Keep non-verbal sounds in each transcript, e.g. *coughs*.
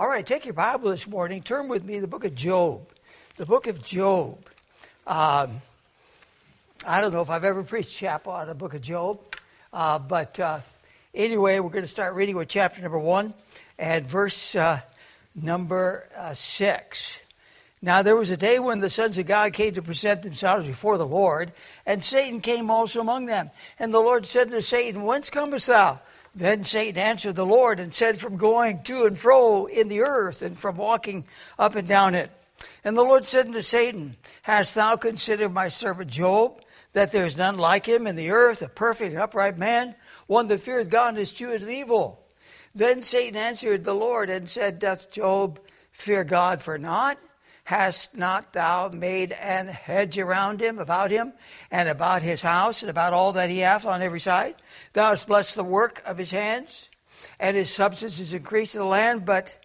All right, take your Bible this morning. Turn with me to the book of Job. The book of Job. Um, I don't know if I've ever preached chapel on the book of Job, uh, but uh, anyway, we're going to start reading with chapter number one and verse uh, number uh, six. Now there was a day when the sons of God came to present themselves before the Lord, and Satan came also among them. And the Lord said to Satan, Whence comest thou? Then Satan answered the Lord and said, From going to and fro in the earth, and from walking up and down it. And the Lord said unto Satan, Hast thou considered my servant Job, that there is none like him in the earth, a perfect and upright man, one that feareth God and escheweth evil? Then Satan answered the Lord and said, Doth Job fear God for naught? Hast not thou made an hedge around him, about him, and about his house, and about all that he hath on every side? Thou hast blessed the work of his hands, and his substance is increased in the land. But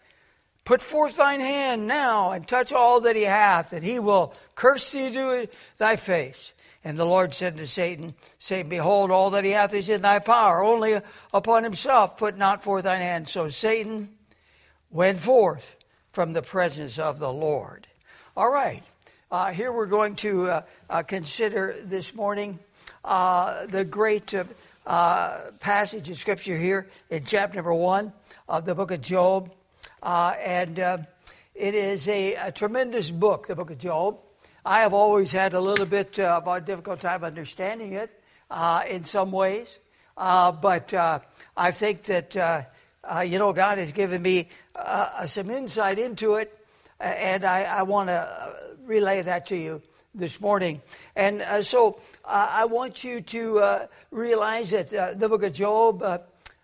put forth thine hand now, and touch all that he hath, and he will curse thee to thy face. And the Lord said to Satan, Say, Behold, all that he hath is in thy power, only upon himself put not forth thine hand. So Satan went forth from the presence of the Lord. All right. Uh, here we're going to uh, uh, consider this morning uh, the great uh, uh, passage of Scripture here in chapter number one of the book of Job. and it is a, a, tremendous book, the book of Job. I have always had a little bit of a difficult time understanding it in some ways. but I think that, you know, God has given me some insight into it and I, I want to uh, relay that to you this morning. And uh, so uh, I want you to uh, realize that uh, the book of Job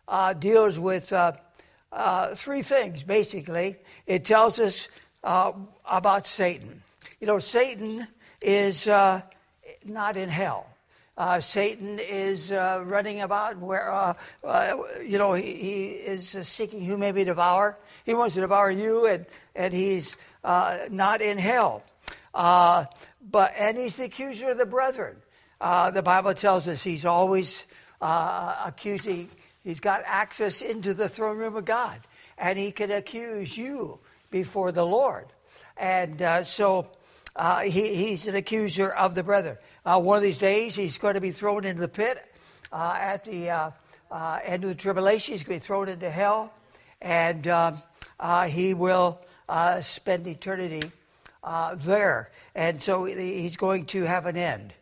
uh, deals with three things, basically. It tells us about Satan. You know, Satan is not in hell. Uh, Satan is uh, running about where, uh, you know, he, he is seeking who may be devour. He wants to devour you, and, and he's uh, not in hell. Uh, but and he's the accuser of the brethren. Uh, the Bible tells us he's always uh, accusing. He's got access into the throne room of God, and he can accuse you before the Lord. And uh, so uh, he, he's an accuser of the brethren. one of these days, he's going to be thrown into the pit at the end of the tribulation. He's going to be thrown into hell, and um, he will uh, spend eternity uh, there. And so he's going to have an end.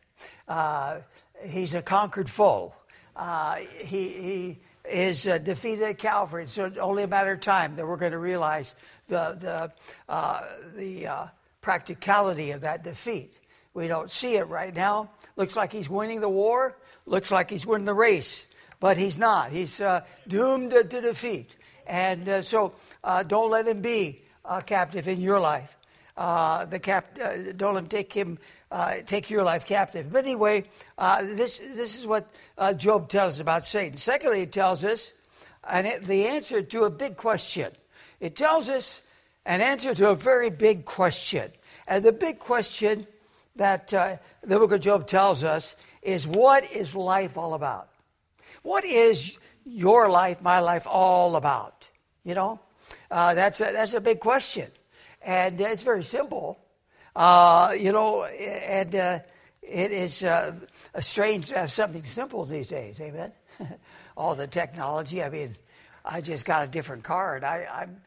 Uh, he's a conquered foe. Uh, he, he is uh, defeated at Calvary. So it's only a matter of time that we're going to realize the, the, uh, the practicality of that defeat. We don't see it right now. Looks like he's winning the war. Looks like he's winning the race. But he's not. He's doomed to, to defeat. And so don't let him be uh, captive in your life. Uh, the cap, uh, don't let him take him, uh, take your life captive. But anyway, uh, this this is what uh, Job tells us about Satan. Secondly, it tells us and the answer to a big question. It tells us an answer to a very big question, and the big question that the book of Job tells us is what is life all about? What is your life, my life, all about? You know, uh, that's, a, that's a big question. And it's very simple. Uh, you know, and uh, it is uh, strange to have something simple these days, amen? *laughs* All the technology. I mean, I just got a different car, and I, I'm,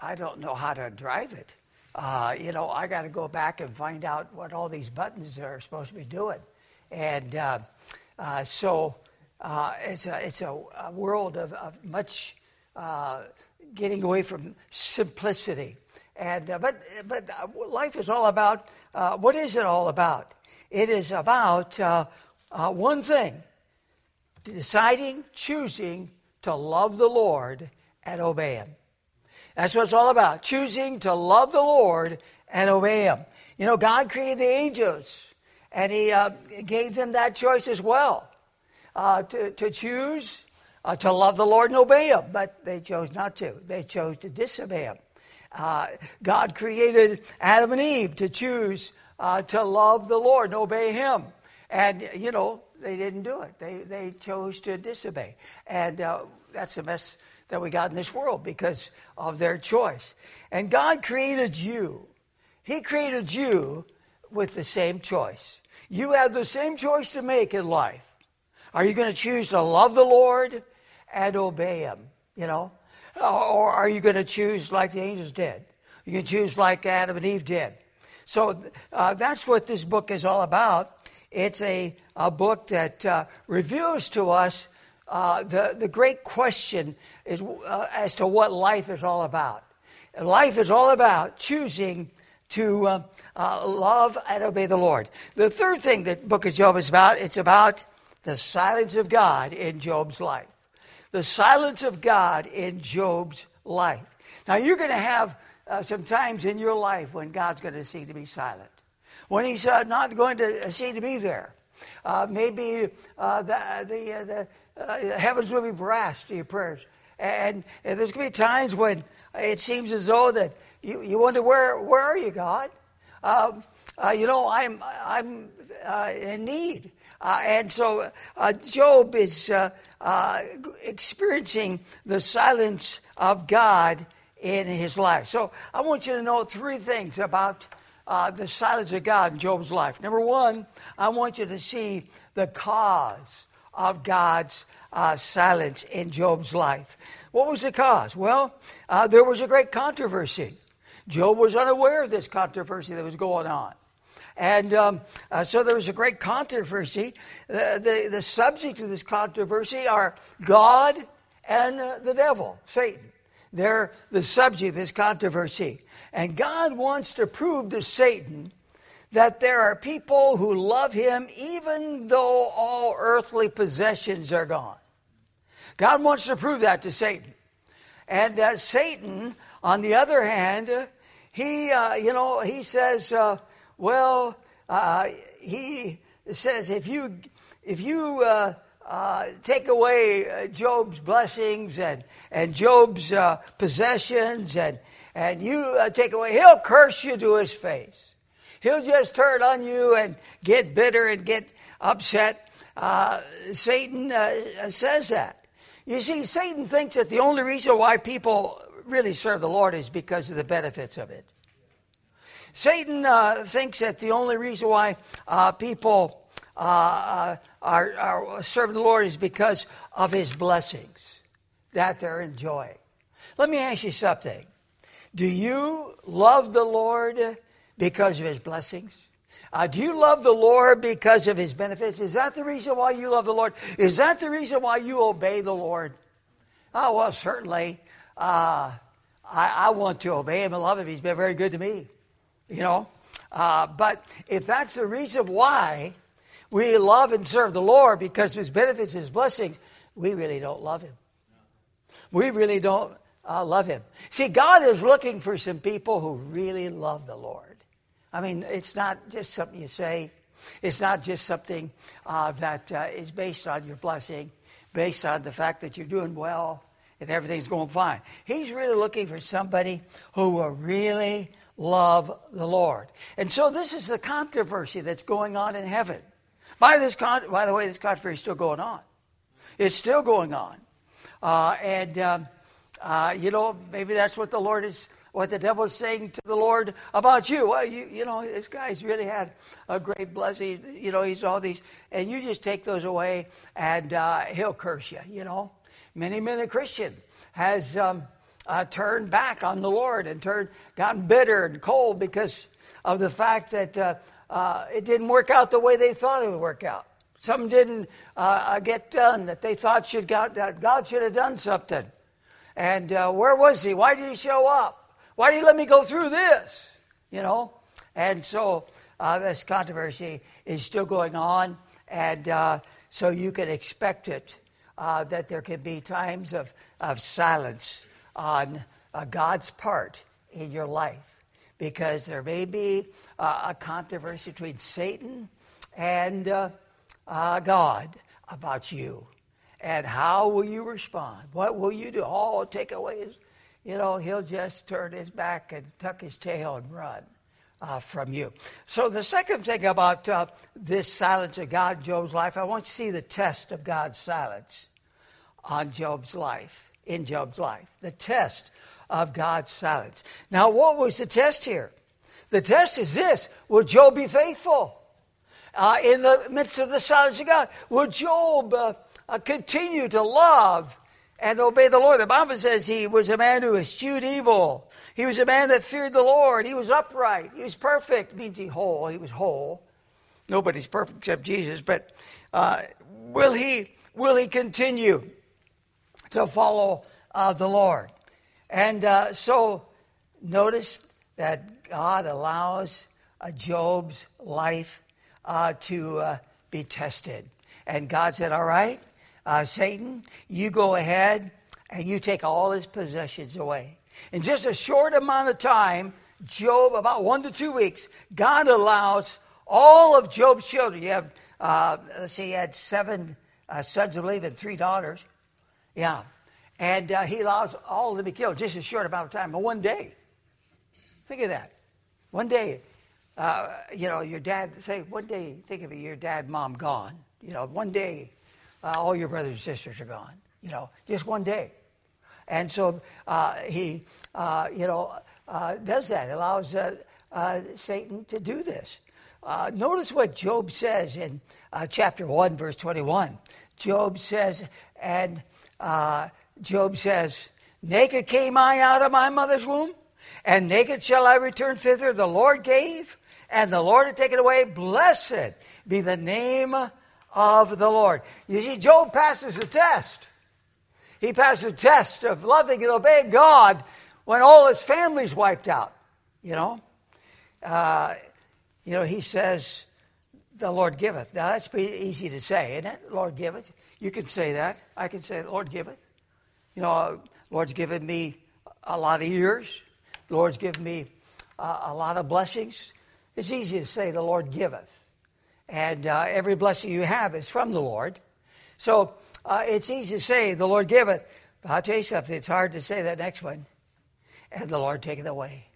I don't know how to drive it. Uh, you know, I got to go back and find out what all these buttons are supposed to be doing. And uh, uh, so uh, it's, a, it's a, a world of, of much uh, getting away from simplicity. And, uh, but but uh, life is all about uh, what is it all about? It is about uh, uh, one thing deciding, choosing to love the Lord and obey Him. That's what it's all about choosing to love the Lord and obey Him. You know, God created the angels, and He uh, gave them that choice as well to, to choose uh, to love the Lord and obey Him, but they chose not to. They chose to disobey Him. Uh, God created Adam and Eve to choose uh, to love the Lord and obey Him. And, you know, they didn't do it. They, they chose to disobey. And uh, that's the mess that we got in this world because of their choice. And God created you. He created you with the same choice. You have the same choice to make in life. Are you going to choose to love the Lord and obey Him? You know? Or are you going to choose like the angels did? You can choose like Adam and Eve did. So uh, that's what this book is all about. It's a, a book that uh, reveals to us uh, the, the great question is, uh, as to what life is all about. Life is all about choosing to uh, uh, love and obey the Lord. The third thing that book of Job is about, it's about the silence of God in Job's life. The silence of God in Job's life. Now, you're going to have uh, some times in your life when God's going to seem to be silent, when He's uh, not going to seem to be there. Uh, maybe uh, the, the, uh, the uh, heavens will be brass to your prayers. And, and there's going to be times when it seems as though that you, you wonder, where, where are you, God? Um, you know, I'm, I'm in need. Uh, and so uh, Job is uh, uh, experiencing the silence of God in his life. So I want you to know three things about uh, the silence of God in Job's life. Number one, I want you to see the cause of God's uh, silence in Job's life. What was the cause? Well, there was a great controversy. Job was unaware of this controversy that was going on. And um, uh, so there was a great controversy. Uh, the, the subject of this controversy are God and uh, the devil, Satan. They're the subject of this controversy. And God wants to prove to Satan that there are people who love him even though all earthly possessions are gone. God wants to prove that to Satan. And uh, Satan, on the other hand, he, uh, you know, he says, uh, well, uh, he says if you if you uh, uh, take away uh, Job's blessings and and Job's uh, possessions and and you uh, take away, he'll curse you to his face. He'll just turn on you and get bitter and get upset. Satan says that. You see, Satan thinks that the only reason why people really serve the Lord is because of the benefits of it. Satan uh, thinks that the only reason why uh, people uh, uh, are, are serving the Lord is because of his blessings that they're enjoying. Let me ask you something. Do you love the Lord because of his blessings? Uh, do you love the Lord because of his benefits? Is that the reason why you love the Lord? Is that the reason why you obey the Lord? Oh, well, certainly. Uh, I, I want to obey him and love him. He's been very good to me you know. Uh, but if that's the reason why we love and serve the Lord because of his benefits, his blessings, we really don't love him. We really don't uh, love him. See, God is looking for some people who really love the Lord. I mean, it's not just something you say. It's not just something uh, that uh, is based on your blessing, based on the fact that you're doing well and everything's going fine. He's really looking for somebody who will really love the Lord. And so this is the controversy that's going on in heaven. By, this con- by the way, this controversy is still going on. It's still going on. Uh, and, um, uh, you know, maybe that's what the Lord is, what the devil is saying to the Lord about you. Well, you, you know, this guy's really had a great blessing. You know, he's all these, and you just take those away and uh, he'll curse you, you know. Many, many Christian has. Um, uh, turned back on the Lord and turned, gotten bitter and cold because of the fact that uh, uh, it didn't work out the way they thought it would work out. Something didn't uh, uh, get done that they thought should got, that God should have done something. And uh, where was he? Why did he show up? Why did he let me go through this? You know? And so this controversy is still going on. And so you can expect it that there can be times of, of silence on uh, God's part in your life because there may be uh, a controversy between Satan and uh, uh, God about you. And how will you respond? What will you do? Oh, take away his, you know, he'll just turn his back and tuck his tail and run. Uh, from you. So, the second thing about uh, this silence of God in Job's life, I want you to see the test of God's silence on Job's life in Job's life, the test of God's silence. Now, what was the test here? The test is this Will Job be faithful uh, in the midst of the silence of God? Will Job uh, uh, continue to love and obey the Lord? The Bible says he was a man who eschewed evil. He was a man that feared the Lord. He was upright. He was perfect. Means he whole. He was whole. Nobody's perfect except Jesus. But uh, will he will he continue to follow uh, the Lord? And uh, so notice that God allows uh, Job's life uh, to uh, be tested. And God said, All right, uh, Satan, you go ahead and you take all his possessions away. In just a short amount of time, Job, about one to two weeks, God allows all of Job's children. You have, let's see, he had seven sons, I believe, and three daughters. Yeah. And uh, he allows all to be killed just a short amount of time, but one day. Think of that. One day, uh, you know, your dad, say, one day, think of it, your dad, mom gone. You know, one day, uh, all your brothers and sisters are gone. You know, just one day. And so uh, he, uh, you know, uh, does that, allows Satan to do this. notice what Job says in chapter 1, verse 21. Job says, and Job says, Naked came I out of my mother's womb, and naked shall I return thither. The Lord gave, and the Lord had taken away. Blessed be the name of the Lord. You see, Job passes the test. He passed the test of loving and obeying God when all his family's wiped out. You know, uh, you know, he says, "The Lord giveth." Now that's pretty easy to say, isn't it? Lord giveth. You can say that. I can say, "Lord giveth." You know, Lord's given me a lot of years. The Lord's given me uh, a lot of blessings. It's easy to say, "The Lord giveth," and uh, every blessing you have is from the Lord. So uh, it's easy to say, the Lord giveth. But I'll tell you something, it's hard to say that next one. And the Lord taketh away.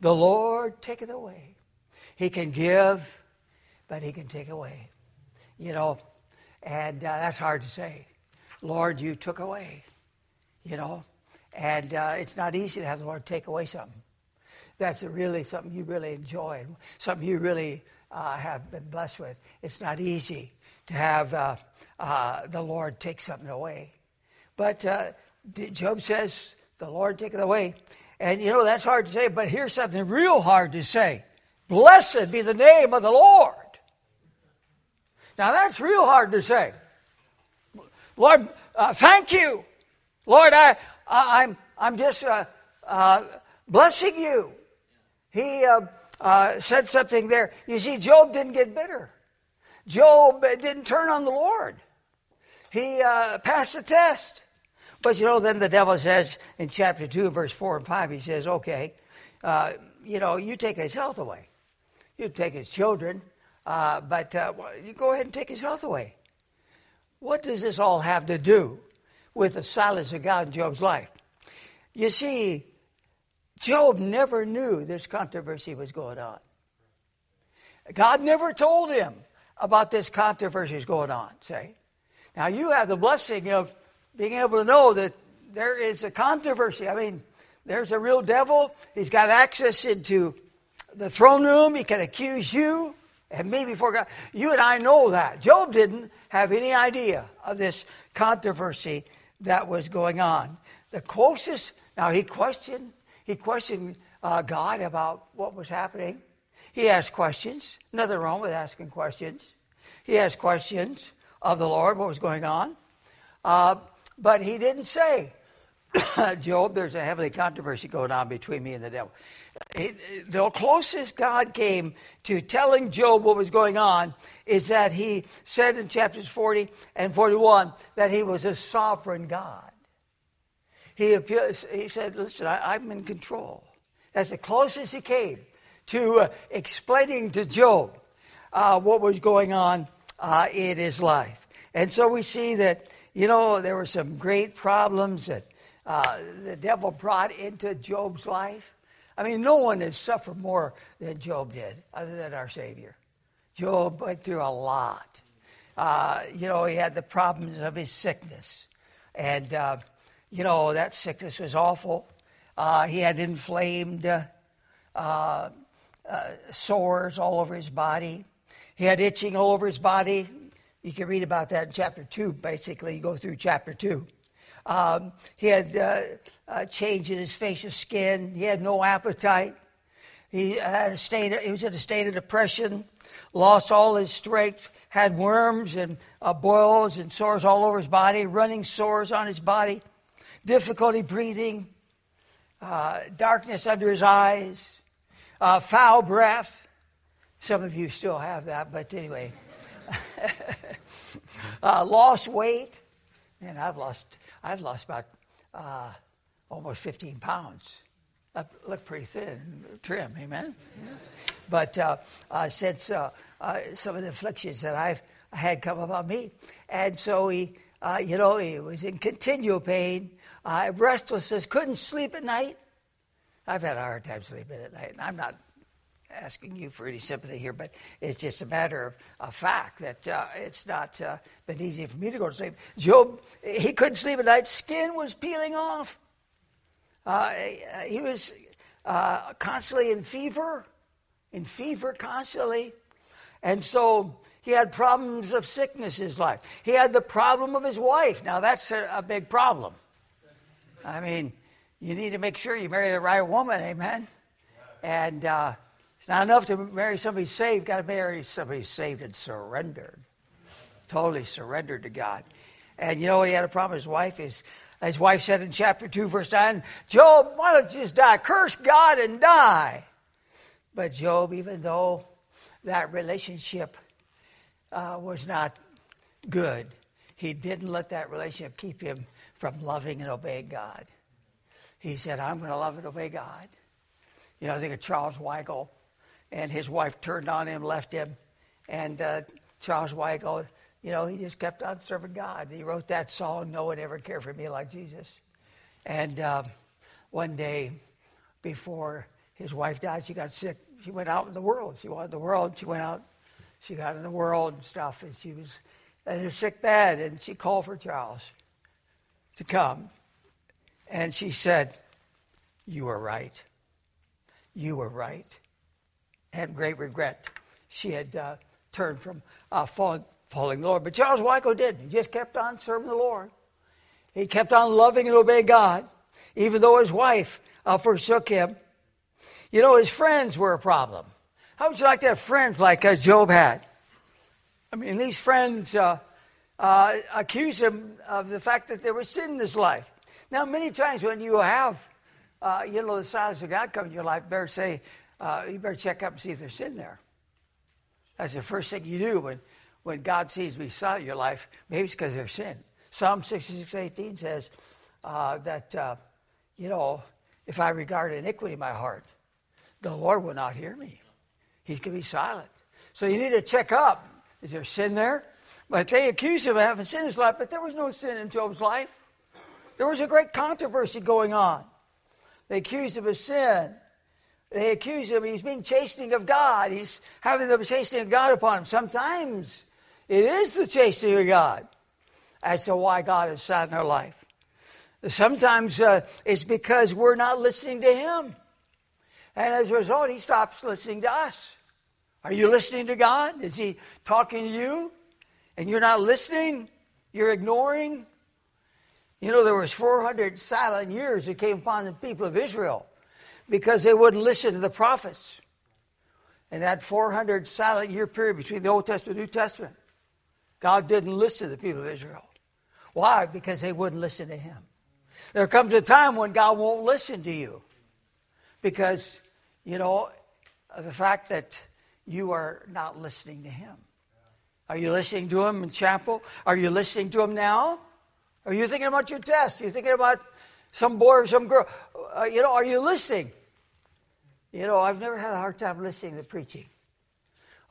The Lord taketh away. He can give, but He can take away. You know, and uh, that's hard to say. Lord, you took away. You know, and uh, it's not easy to have the Lord take away something. That's really something you really enjoy, something you really uh, have been blessed with. It's not easy to have uh, uh, the Lord take something away. But uh, Job says, the Lord take it away. And you know, that's hard to say, but here's something real hard to say Blessed be the name of the Lord. Now, that's real hard to say. Lord, uh, thank you. Lord, I, I, am I'm, I'm just uh, uh, blessing you. He said something there. You see, Job didn't get bitter. Job didn't turn on the Lord. He uh, passed the test. But you know, then the devil says in chapter 2, verse 4 and 5, he says, okay, uh, you know, you take his health away. You take his children, uh, but uh, you go ahead and take his health away. What does this all have to do with the silence of God in Job's life? You see, Job never knew this controversy was going on. God never told him about this controversy is going on, say. Now, you have the blessing of being able to know that there is a controversy. I mean, there's a real devil. He's got access into the throne room. He can accuse you and me before God. You and I know that. Job didn't have any idea of this controversy that was going on. The closest, now he questioned, he questioned uh, God about what was happening. He asked questions. Nothing wrong with asking questions. He asked questions of the Lord, what was going on. Uh, but he didn't say, *coughs* Job, there's a heavenly controversy going on between me and the devil. The closest God came to telling Job what was going on is that he said in chapters 40 and 41 that he was a sovereign God. He, appears, he said, Listen, I, am in control. That's the closest he came to uh, explaining to Job uh, what was going on uh, in his life. And so we see that, you know, there were some great problems that uh, the devil brought into Job's life. I mean, no one has suffered more than Job did, other than our Savior. Job went through a lot. Uh, you know, he had the problems of his sickness. And, uh, you know, that sickness was awful. Uh, he had inflamed uh, uh, sores all over his body. He had itching all over his body. You can read about that in chapter 2, basically. You go through chapter 2. Um, he had uh, a change in his facial skin. He had no appetite. He had a state. Of, he was in a state of depression. Lost all his strength. Had worms and uh, boils and sores all over his body. Running sores on his body. Difficulty breathing. Uh, darkness under his eyes. Uh, foul breath. Some of you still have that, but anyway. *laughs* Uh, lost weight. And I've lost I've lost about uh, almost 15 pounds. I look pretty thin, trim, amen? But uh, uh, since some of the afflictions that I've had come upon me, and so he, uh, you know, he was in continual pain, restlessness, couldn't sleep at night. I've had a hard time sleeping at night, and I'm not asking you for any sympathy here, but it's just a matter of a fact that uh, it's not uh, been easy for me to go to sleep. Job, he couldn't sleep at night. Skin was peeling off. Uh, he was uh, constantly in fever, in fever constantly. And so he had problems of sickness in his life. He had the problem of his wife. Now, that's a, a big problem. I mean, you need to make sure you marry the right woman, amen? And uh, it's not enough to marry somebody saved, got to marry somebody saved and surrendered. Totally surrendered to God. And you know he had a problem? His wife is his wife said in chapter 2, verse 9, Job, why don't you just die? Curse God and die. But Job, even though that relationship uh, was not good, he didn't let that relationship keep him from loving and obeying God. He said, I'm going to love and obey God. You know, I think of Charles Weigle and his wife turned on him, left him, and uh, Charles Weigle, you know, he just kept on serving God. He wrote that song, "No one ever cared for me like Jesus," and um, one day before his wife died, she got sick. She went out in the world. She wanted the world. She went out. She got in the world and stuff, and she was in her sick bed, and she called for Charles to come, and she said, "You were right. You were right." Had great regret. She had uh, turned from uh, falling, falling the Lord. But Charles Weigle didn't. He just kept on serving the Lord. He kept on loving and obeying God, even though his wife uh, forsook him. You know, his friends were a problem. How would you like to have friends like uh, Job had? I mean, these friends uh, uh, accuse him of the fact that there was sin in his life. Now, many times when you have, uh, you know, the silence of God come in your life, better say, uh, you better check up and see if there's sin there. That's the first thing you do when, when God sees me in your life. Maybe it's because there's sin. Psalm 66, 18 says uh, that, uh, you know, if I regard iniquity in my heart, the Lord will not hear me. He's going to be silent. So you need to check up. Is there sin there? But they accuse him of having sin in his life, but there was no sin in Job's life. There was a great controversy going on. They accused him of sin. They accuse him. He's being chastening of God. He's having the chastening of God upon him. Sometimes it is the chastening of God as to why God is sad in our life. Sometimes uh, it's because we're not listening to Him. And as a result, He stops listening to us. Are you listening to God? Is He talking to you? And you're not listening? You're ignoring? You know, there was 400 silent years that came upon the people of Israel because they wouldn't listen to the prophets. In that 400 silent year period between the Old Testament and New Testament, God didn't listen to the people of Israel. Why? Because they wouldn't listen to Him. There comes a time when God won't listen to you because, you know, the fact that you are not listening to Him. Are you listening to Him in chapel? Are you listening to Him now? Are you thinking about your test? Are you thinking about some boy or some girl. Uh, you know, are you listening? You know, I've never had a hard time listening to preaching.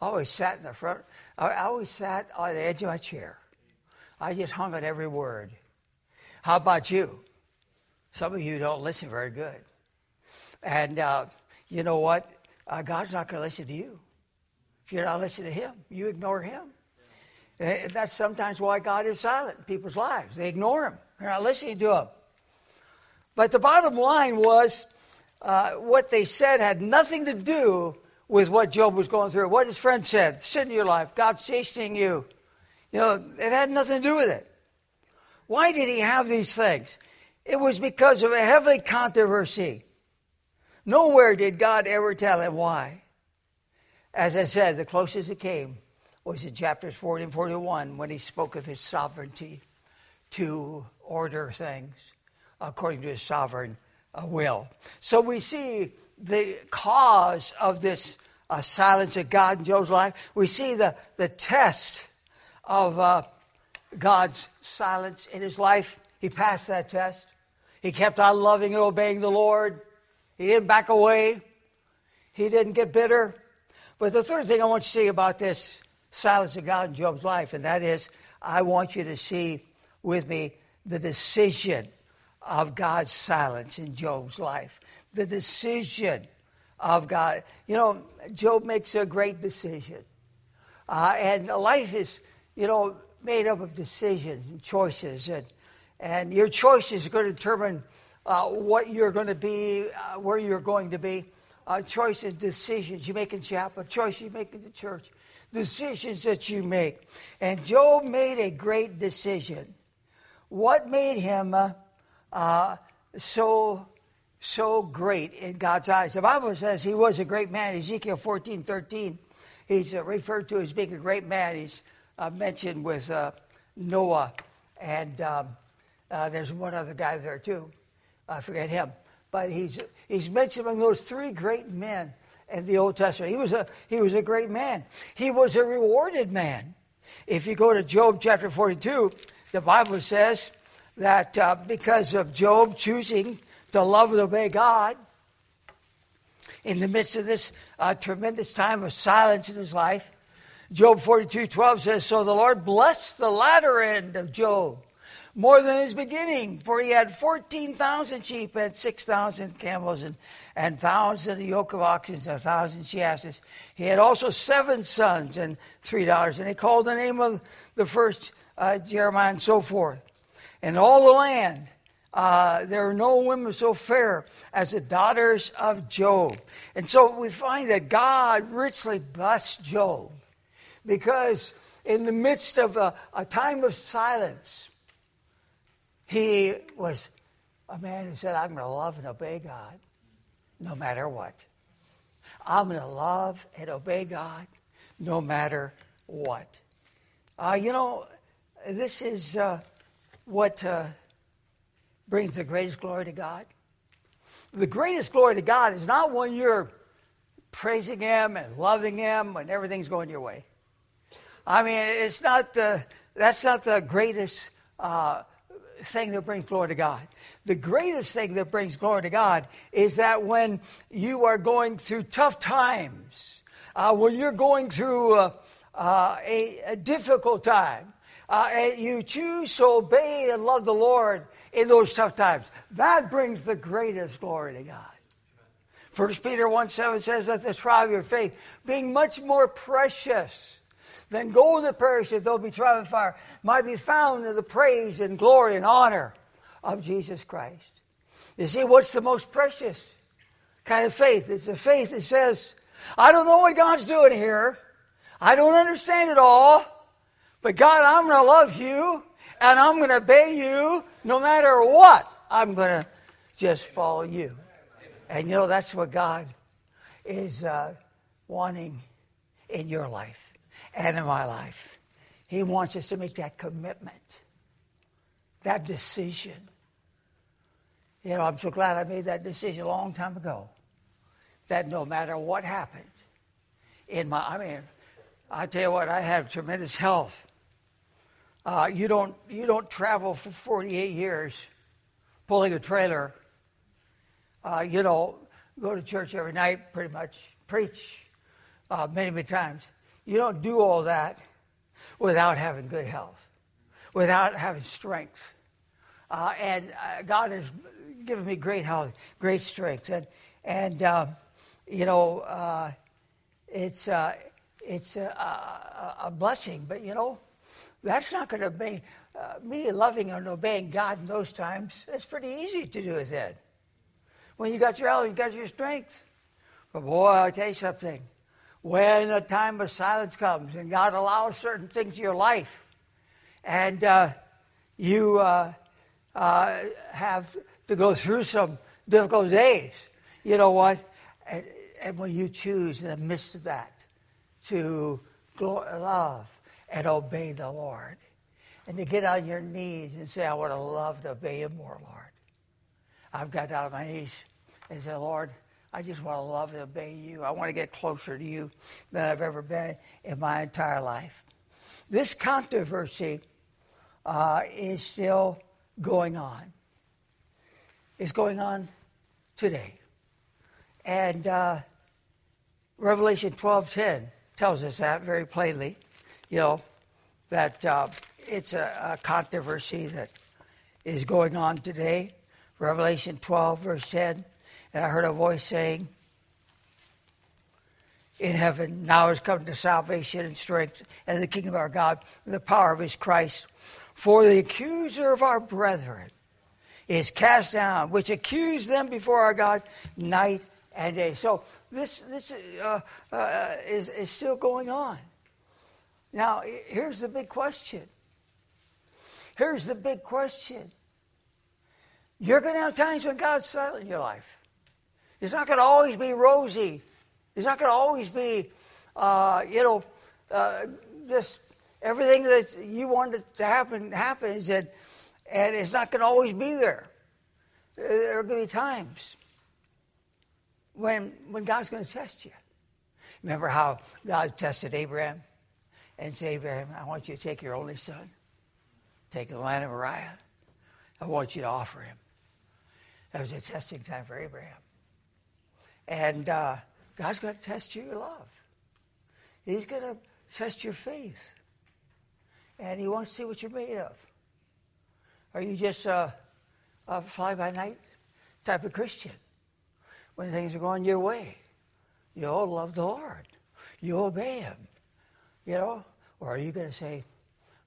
I always sat in the front. I always sat on the edge of my chair. I just hung on every word. How about you? Some of you don't listen very good. And uh, you know what? Uh, God's not going to listen to you. If you're not listening to Him, you ignore Him. And that's sometimes why God is silent in people's lives. They ignore Him, they're not listening to Him. But the bottom line was uh, what they said had nothing to do with what Job was going through. What his friend said, sin in your life, God's chastening you. You know, it had nothing to do with it. Why did he have these things? It was because of a heavy controversy. Nowhere did God ever tell him why. As I said, the closest it came was in chapters 40 and 41 when he spoke of his sovereignty to order things according to his sovereign uh, will. So we see the cause of this uh, silence of God in Job's life. We see the, the test of uh, God's silence in his life. He passed that test. He kept on loving and obeying the Lord. He didn't back away. He didn't get bitter. But the third thing I want you to see about this silence of God in Job's life, and that is I want you to see with me the decision of God's silence in Job's life. The decision of God. You know, Job makes a great decision. Uh, and life is, you know, made up of decisions and choices. And, and your choices are going to determine uh, what you're going to be, uh, where you're going to be. Uh, choices, decisions you make in chapel, choices you make in the church, decisions that you make. And Job made a great decision. What made him uh, uh, so so great in God's eyes? The Bible says he was a great man. Ezekiel 14, 13, he's uh, referred to as being a great man. He's uh, mentioned with uh, Noah, and um, uh, there's one other guy there too. I forget him, but he's he's mentioned among those three great men in the Old Testament. He was a he was a great man. He was a rewarded man. If you go to Job chapter 42, the Bible says that uh, because of Job choosing to love and obey God, in the midst of this uh, tremendous time of silence in his life, Job 42 12 says, So the Lord blessed the latter end of Job more than his beginning, for he had 14,000 sheep and 6,000 camels and, and 1,000 yoke of oxen and 1,000 she asses. He had also seven sons and three daughters, and he called the name of the first uh, Jemima and so forth. In all the land, uh, there are no women so fair as the daughters of Job. And so we find that God richly blessed Job because in the midst of a, a time of silence, he was a man who said, I'm going to love and obey God no matter what. I'm going to love and obey God no matter what. Uh, you know, this is uh, what uh, brings the greatest glory to God. The greatest glory to God is not when you're praising Him and loving Him when everything's going your way. I mean, it's not the, that's not the greatest uh, thing that brings glory to God. The greatest thing that brings glory to God is that when you are going through tough times, uh, when you're going through uh, uh, a, a, difficult time, uh, you choose to obey and love the Lord in those tough times. That brings the greatest glory to God. 1 Peter 1 7 says that the trial of your faith, being much more precious than gold that perishes, though be tried in fire, might be found in the praise and glory and honor of Jesus Christ. You see, what's the most precious kind of faith? It's a faith that says, I don't know what God's doing here. I don't understand it all. But God, I'm going to love you and I'm going to obey you no matter what. I'm going to just follow you. And you know, that's what God is uh, wanting in your life and in my life. He wants us to make that commitment, that decision. You know, I'm so glad I made that decision a long time ago. That no matter what happened in my, I mean, I tell you what, I have tremendous health. Uh, you don't you don't travel for 48 years pulling a trailer. Uh, you know, go to church every night, pretty much preach uh, many many times. You don't do all that without having good health, without having strength. Uh, and uh, God has given me great health, great strength, and and uh, you know uh, it's uh, it's a, a, a, blessing. But you know, That's not going to be uh, me loving and obeying God in those times. It's pretty easy to do it then. When you got your health, you got your strength. But boy, I'll tell you something. When a time of silence comes and God allows certain things in your life, and uh, you uh, uh, have to go through some difficult days, you know what? And, and when you choose in the midst of that to love and obey the Lord, and to get on your knees and say, I want to love to obey Him more, Lord. I've got down on my knees and said, Lord, I just want to love and obey you. I want to get closer to you than I've ever been in my entire life. This controversy uh, is still going on. It's going on today. And uh, Revelation 12.10 tells us that very plainly, you know, that uh, it's a, a controversy that is going on today. Revelation 12, verse 10. And I heard a voice saying, in heaven, now has come to salvation and strength and the kingdom of our God and the power of his Christ. For the accuser of our brethren is cast down, which accused them before our God night and day. So this, this uh, uh, is, is still going on. Now, here's the big question. Here's the big question. You're going to have times when God's silent in your life. It's not going to always be rosy. It's not going to always be, uh, you know, uh, just everything that you wanted to happen happens, and, and it's not going to always be there. There are going to be times when, when God's going to test you. Remember how God tested Abraham and said, Abraham, I want you to take your only son, take the land of Moriah. I want you to offer him. That was a testing time for Abraham. And uh, God's going to test your love. He's going to test your faith. And he wants to see what you're made of. Are you just a, a fly by night type of Christian? When things are going your way, you'll love the Lord, you obey him, you know? Or are you going to say,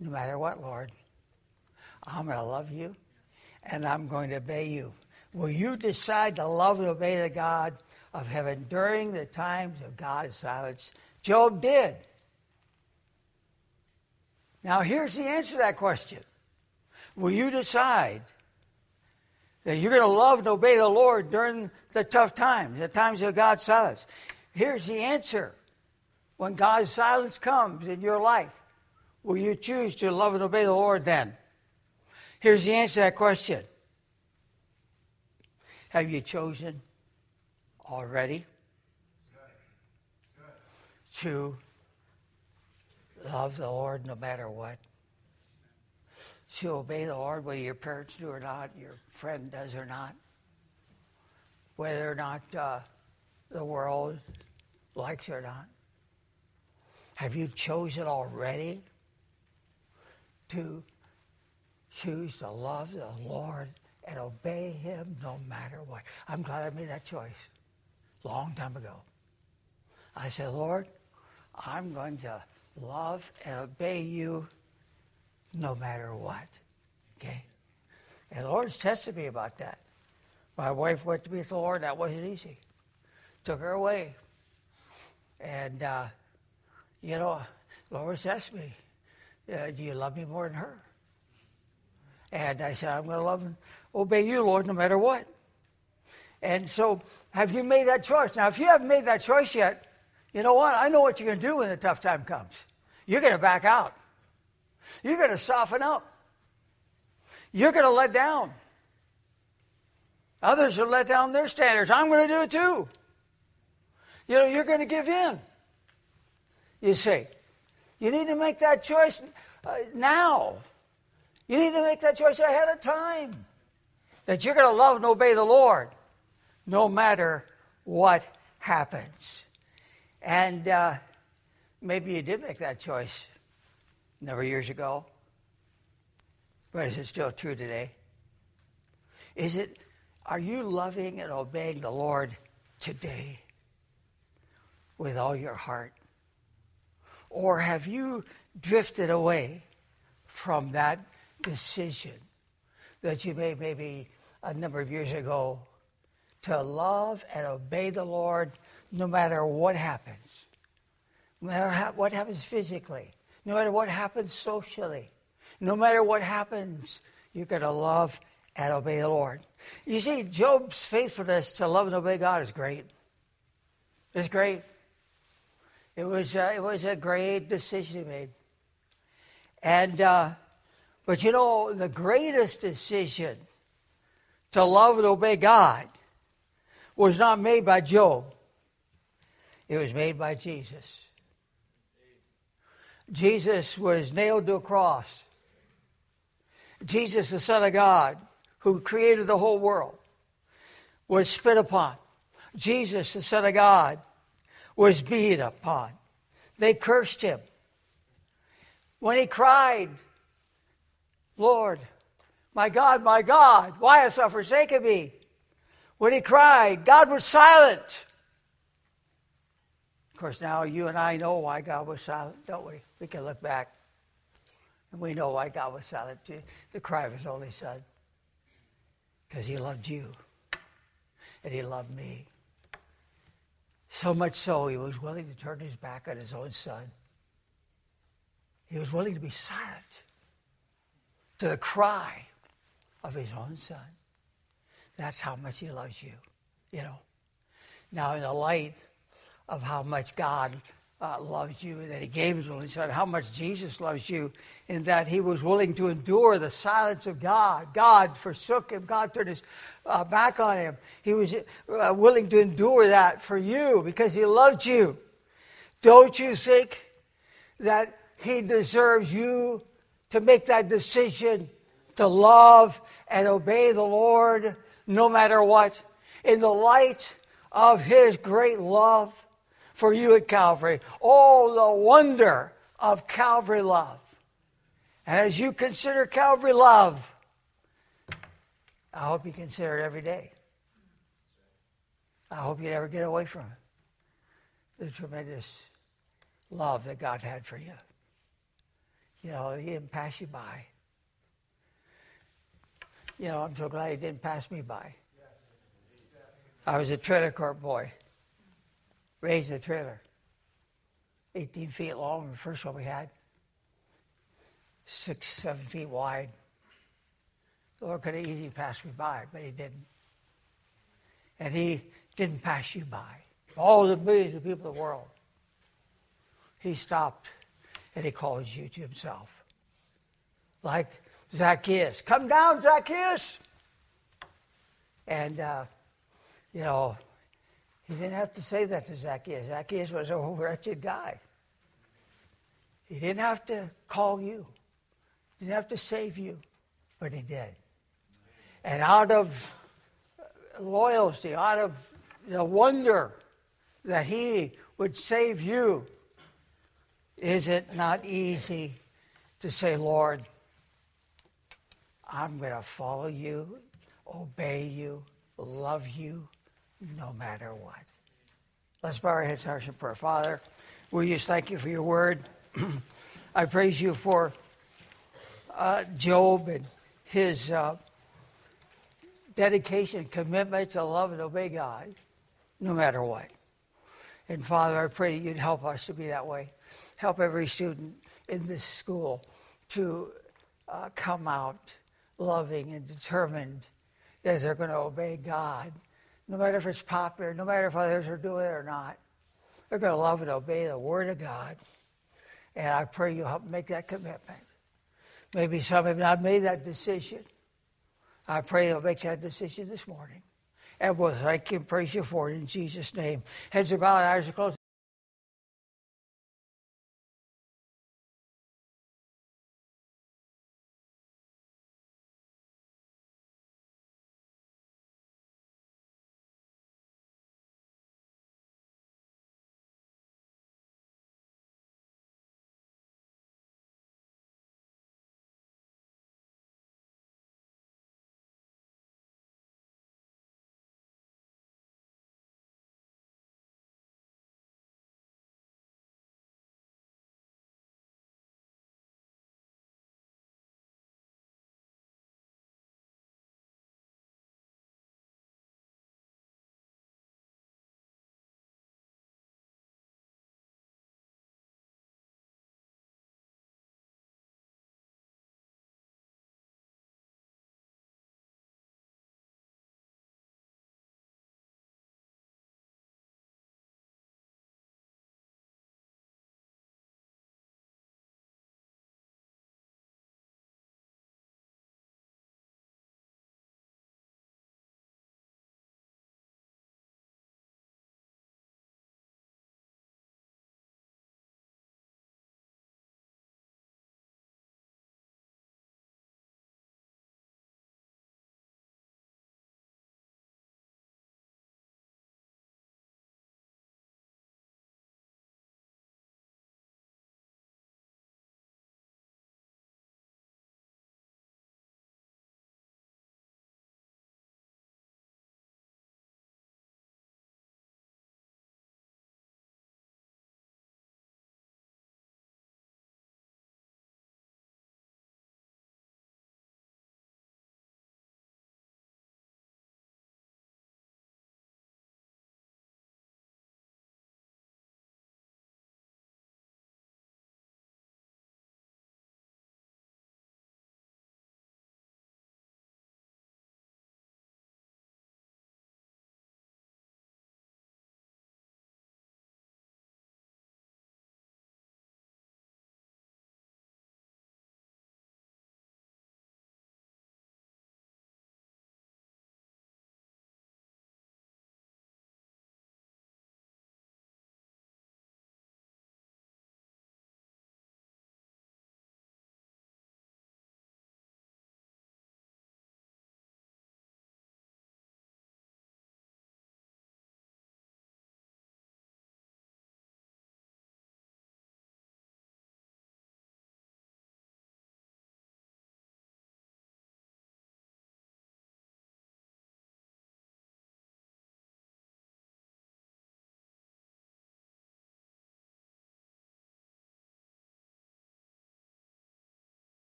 no matter what, Lord, I'm going to love you and I'm going to obey you? Will you decide to love and obey the God of heaven during the times of God's silence? Job did. Now, here's the answer to that question Will you decide that you're going to love and obey the Lord during the tough times, the times of God's silence? Here's the answer. When God's silence comes in your life, will you choose to love and obey the Lord then? Here's the answer to that question Have you chosen already to love the Lord no matter what. To obey the Lord whether your parents do or not, your friend does or not, whether or not uh, the world likes or not. Have you chosen already to choose to love the Lord and obey Him no matter what? I'm glad I made that choice long time ago. I said, Lord, I'm going to love and obey you no matter what. Okay? And the Lord's tested me about that. My wife went to be with the Lord. That wasn't easy. Took her away. And, uh, you know, Lord's asked me, uh, do you love me more than her? And I said, I'm going to love and obey you, Lord, no matter what. And so, have you made that choice? Now, if you haven't made that choice yet, you know what? I know what you're going to do when the tough time comes. You're going to back out. You're going to soften up. You're going to let down. Others will let down their standards. I'm going to do it too. You know, you're going to give in. You see, you need to make that choice uh, now. You need to make that choice ahead of time that you're going to love and obey the Lord no matter what happens. And uh, maybe you did make that choice a number of years ago, but is it still true today? Is it, are you loving and obeying the Lord today with all your heart? Or have you drifted away from that decision that you made maybe a number of years ago to love and obey the Lord no matter what happens, no matter what happens physically, no matter what happens socially, no matter what happens, you're going to love and obey the Lord. You see, Job's faithfulness to love and obey God is great. It's great. It was, uh, it was a great decision he made. And, uh, but you know, the greatest decision to love and obey God was not made by Job, it was made by Jesus. Jesus was nailed to a cross. Jesus, the Son of God, who created the whole world, was spit upon. Jesus, the Son of God, was beat upon. They cursed him. When he cried, Lord, my God, my God, why hast thou forsaken me? When he cried, God was silent. Of course, now you and I know why God was silent, don't we? We can look back and we know why God was silent. The cry of his only son. Because he loved you and he loved me. So much so, he was willing to turn his back on his own son. He was willing to be silent to the cry of his own son. That's how much he loves you, you know. Now, in the light of how much God uh, loves you, and that he gave his only son, how much Jesus loves you, in that he was willing to endure the silence of God. God forsook him, God turned his uh, back on him. He was uh, willing to endure that for you because he loved you. Don't you think that he deserves you to make that decision to love and obey the Lord no matter what? In the light of his great love for you at Calvary. Oh, the wonder of Calvary love. And as you consider Calvary love, I hope you consider it every day. I hope you never get away from it. The tremendous love that God had for you. You know, He didn't pass you by. You know, I'm so glad He didn't pass me by. I was a trailer court boy, raised a trailer, 18 feet long, the first one we had, six, seven feet wide. The Lord could have easily passed me by, but He didn't. And He didn't pass you by. All the millions of people in the world. He stopped and He calls you to Himself. Like Zacchaeus. Come down, Zacchaeus! And, uh, you know, he didn't have to say that to Zacchaeus. Zacchaeus was a wretched guy. He didn't have to call you, he didn't have to save you, but he did. And out of loyalty, out of the wonder that he would save you, is it not easy to say, Lord, I'm going to follow you, obey you, love you, no matter what? Let's bow our heads in prayer. Father, we just thank you for your word. *clears throat* I praise you for uh, Job and his uh, dedication, commitment to love and obey God, no matter what. And Father, I pray that you'd help us to be that way. Help every student in this school to uh, come out loving and determined that they're going to obey God, no matter if it's popular, no matter if others are doing it or not. They're going to love and obey the Word of God. And I pray you help make that commitment. Maybe some have not made that decision. I pray they'll make that decision this morning. And we'll thank you and praise you for it in Jesus' name. Heads are bowed, eyes are closed.